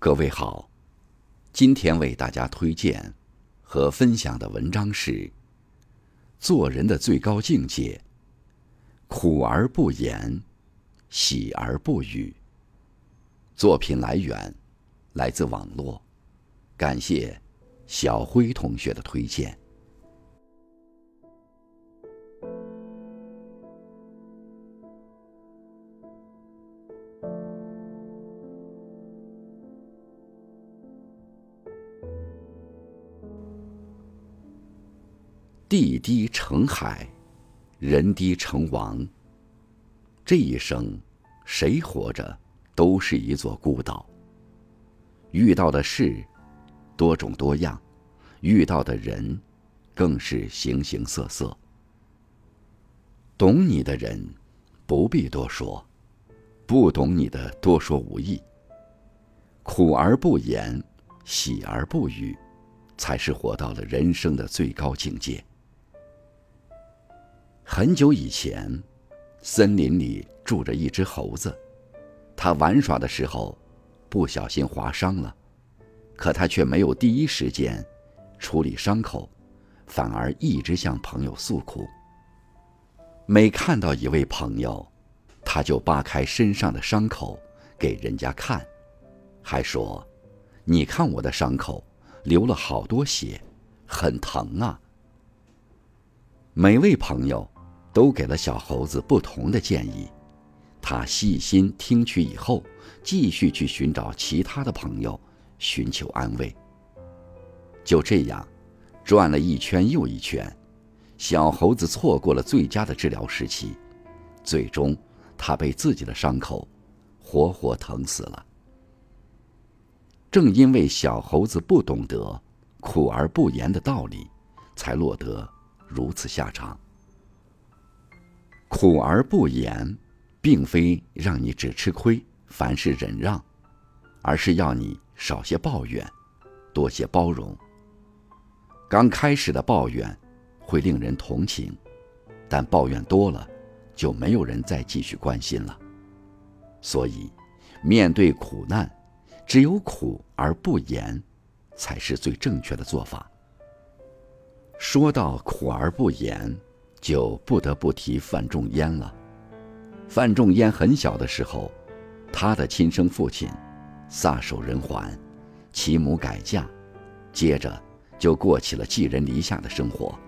各位好，今天为大家推荐和分享的文章是：做人的最高境界，苦而不言，喜而不语。作品来源来自网络，感谢小辉同学的推荐。地低成海，人低成王。这一生，谁活着都是一座孤岛。遇到的事多种多样，遇到的人更是形形色色。懂你的人不必多说，不懂你的多说无益。苦而不言，喜而不语，才是活到了人生的最高境界。很久以前，森林里住着一只猴子。它玩耍的时候，不小心划伤了，可它却没有第一时间处理伤口，反而一直向朋友诉苦。每看到一位朋友，他就扒开身上的伤口给人家看，还说：“你看我的伤口，流了好多血，很疼啊。”每位朋友。都给了小猴子不同的建议，他细心听取以后，继续去寻找其他的朋友，寻求安慰。就这样，转了一圈又一圈，小猴子错过了最佳的治疗时期，最终，他被自己的伤口活活疼死了。正因为小猴子不懂得苦而不言的道理，才落得如此下场。苦而不言，并非让你只吃亏，凡事忍让，而是要你少些抱怨，多些包容。刚开始的抱怨会令人同情，但抱怨多了，就没有人再继续关心了。所以，面对苦难，只有苦而不言，才是最正确的做法。说到苦而不言。就不得不提范仲淹了。范仲淹很小的时候，他的亲生父亲撒手人寰，其母改嫁，接着就过起了寄人篱下的生活。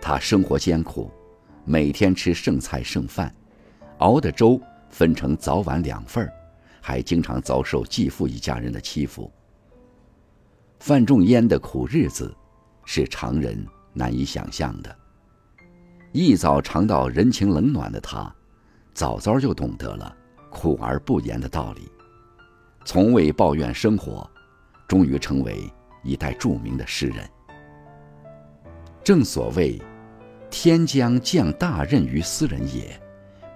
他生活艰苦，每天吃剩菜剩饭，熬的粥分成早晚两份儿，还经常遭受继父一家人的欺负。范仲淹的苦日子，是常人难以想象的。一早尝到人情冷暖的他，早早就懂得了苦而不言的道理，从未抱怨生活，终于成为一代著名的诗人。正所谓，天将降大任于斯人也，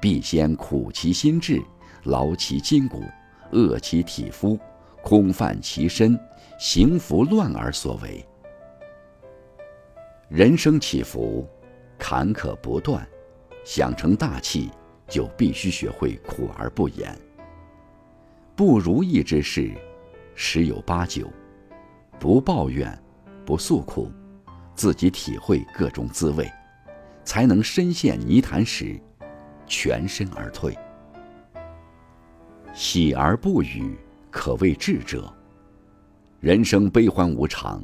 必先苦其心志，劳其筋骨，饿其体肤，空泛其身，行拂乱而所为。人生起伏。坎坷不断，想成大器，就必须学会苦而不言。不如意之事，十有八九，不抱怨，不诉苦，自己体会各种滋味，才能深陷泥潭时，全身而退。喜而不语，可谓智者。人生悲欢无常，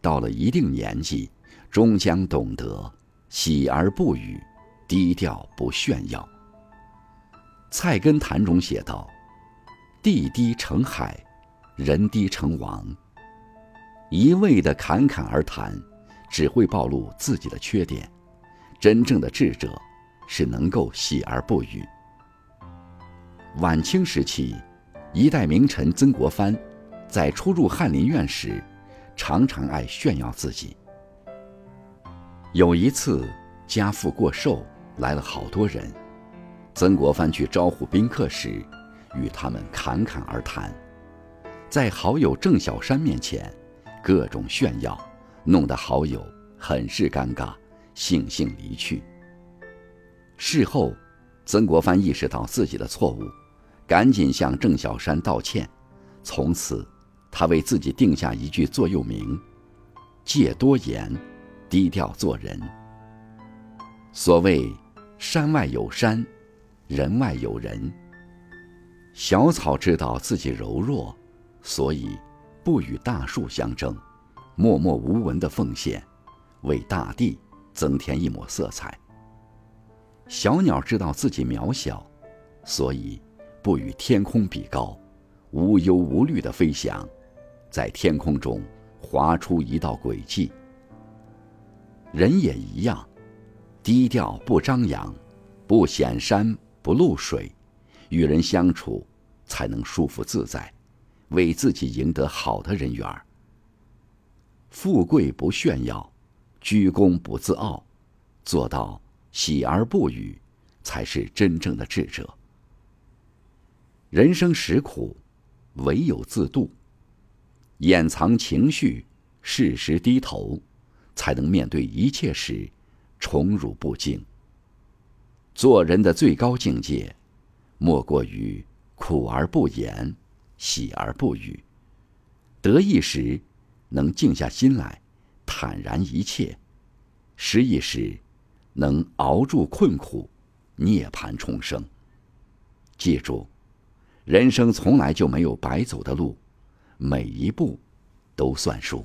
到了一定年纪，终将懂得。喜而不语，低调不炫耀。《菜根谭》中写道：“地低成海，人低成王。”一味的侃侃而谈，只会暴露自己的缺点。真正的智者，是能够喜而不语。晚清时期，一代名臣曾国藩，在初入翰林院时，常常爱炫耀自己。有一次，家父过寿，来了好多人。曾国藩去招呼宾客时，与他们侃侃而谈，在好友郑小山面前，各种炫耀，弄得好友很是尴尬，悻悻离去。事后，曾国藩意识到自己的错误，赶紧向郑小山道歉，从此，他为自己定下一句座右铭：戒多言，低调做人。所谓“山外有山，人外有人”。小草知道自己柔弱，所以不与大树相争，默默无闻的奉献，为大地增添一抹色彩。小鸟知道自己渺小，所以不与天空比高，无忧无虑的飞翔，在天空中划出一道轨迹。人也一样，低调不张扬，不显山不露水，与人相处才能舒服自在，为自己赢得好的人缘。富贵不炫耀，居功不自傲，做到。喜而不语，才是真正的智者。人生实苦，唯有自渡。掩藏情绪，适时低头，才能面对一切时宠辱不惊。做人的最高境界，莫过于苦而不言，喜而不语。得意时，能静下心来，坦然一切；失意时，能熬住困苦，涅槃重生。记住，人生从来就没有白走的路，每一步都算数。